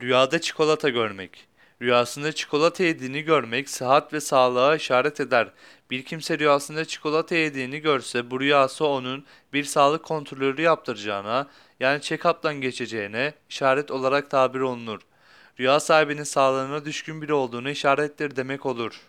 Rüyada çikolata görmek. Rüyasında çikolata yediğini görmek sıhhat ve sağlığa işaret eder. Bir kimse rüyasında çikolata yediğini görse bu rüyası onun bir sağlık kontrolü yaptıracağına yani check-up'tan geçeceğine işaret olarak tabir olunur. Rüya sahibinin sağlığına düşkün biri olduğunu işarettir demek olur.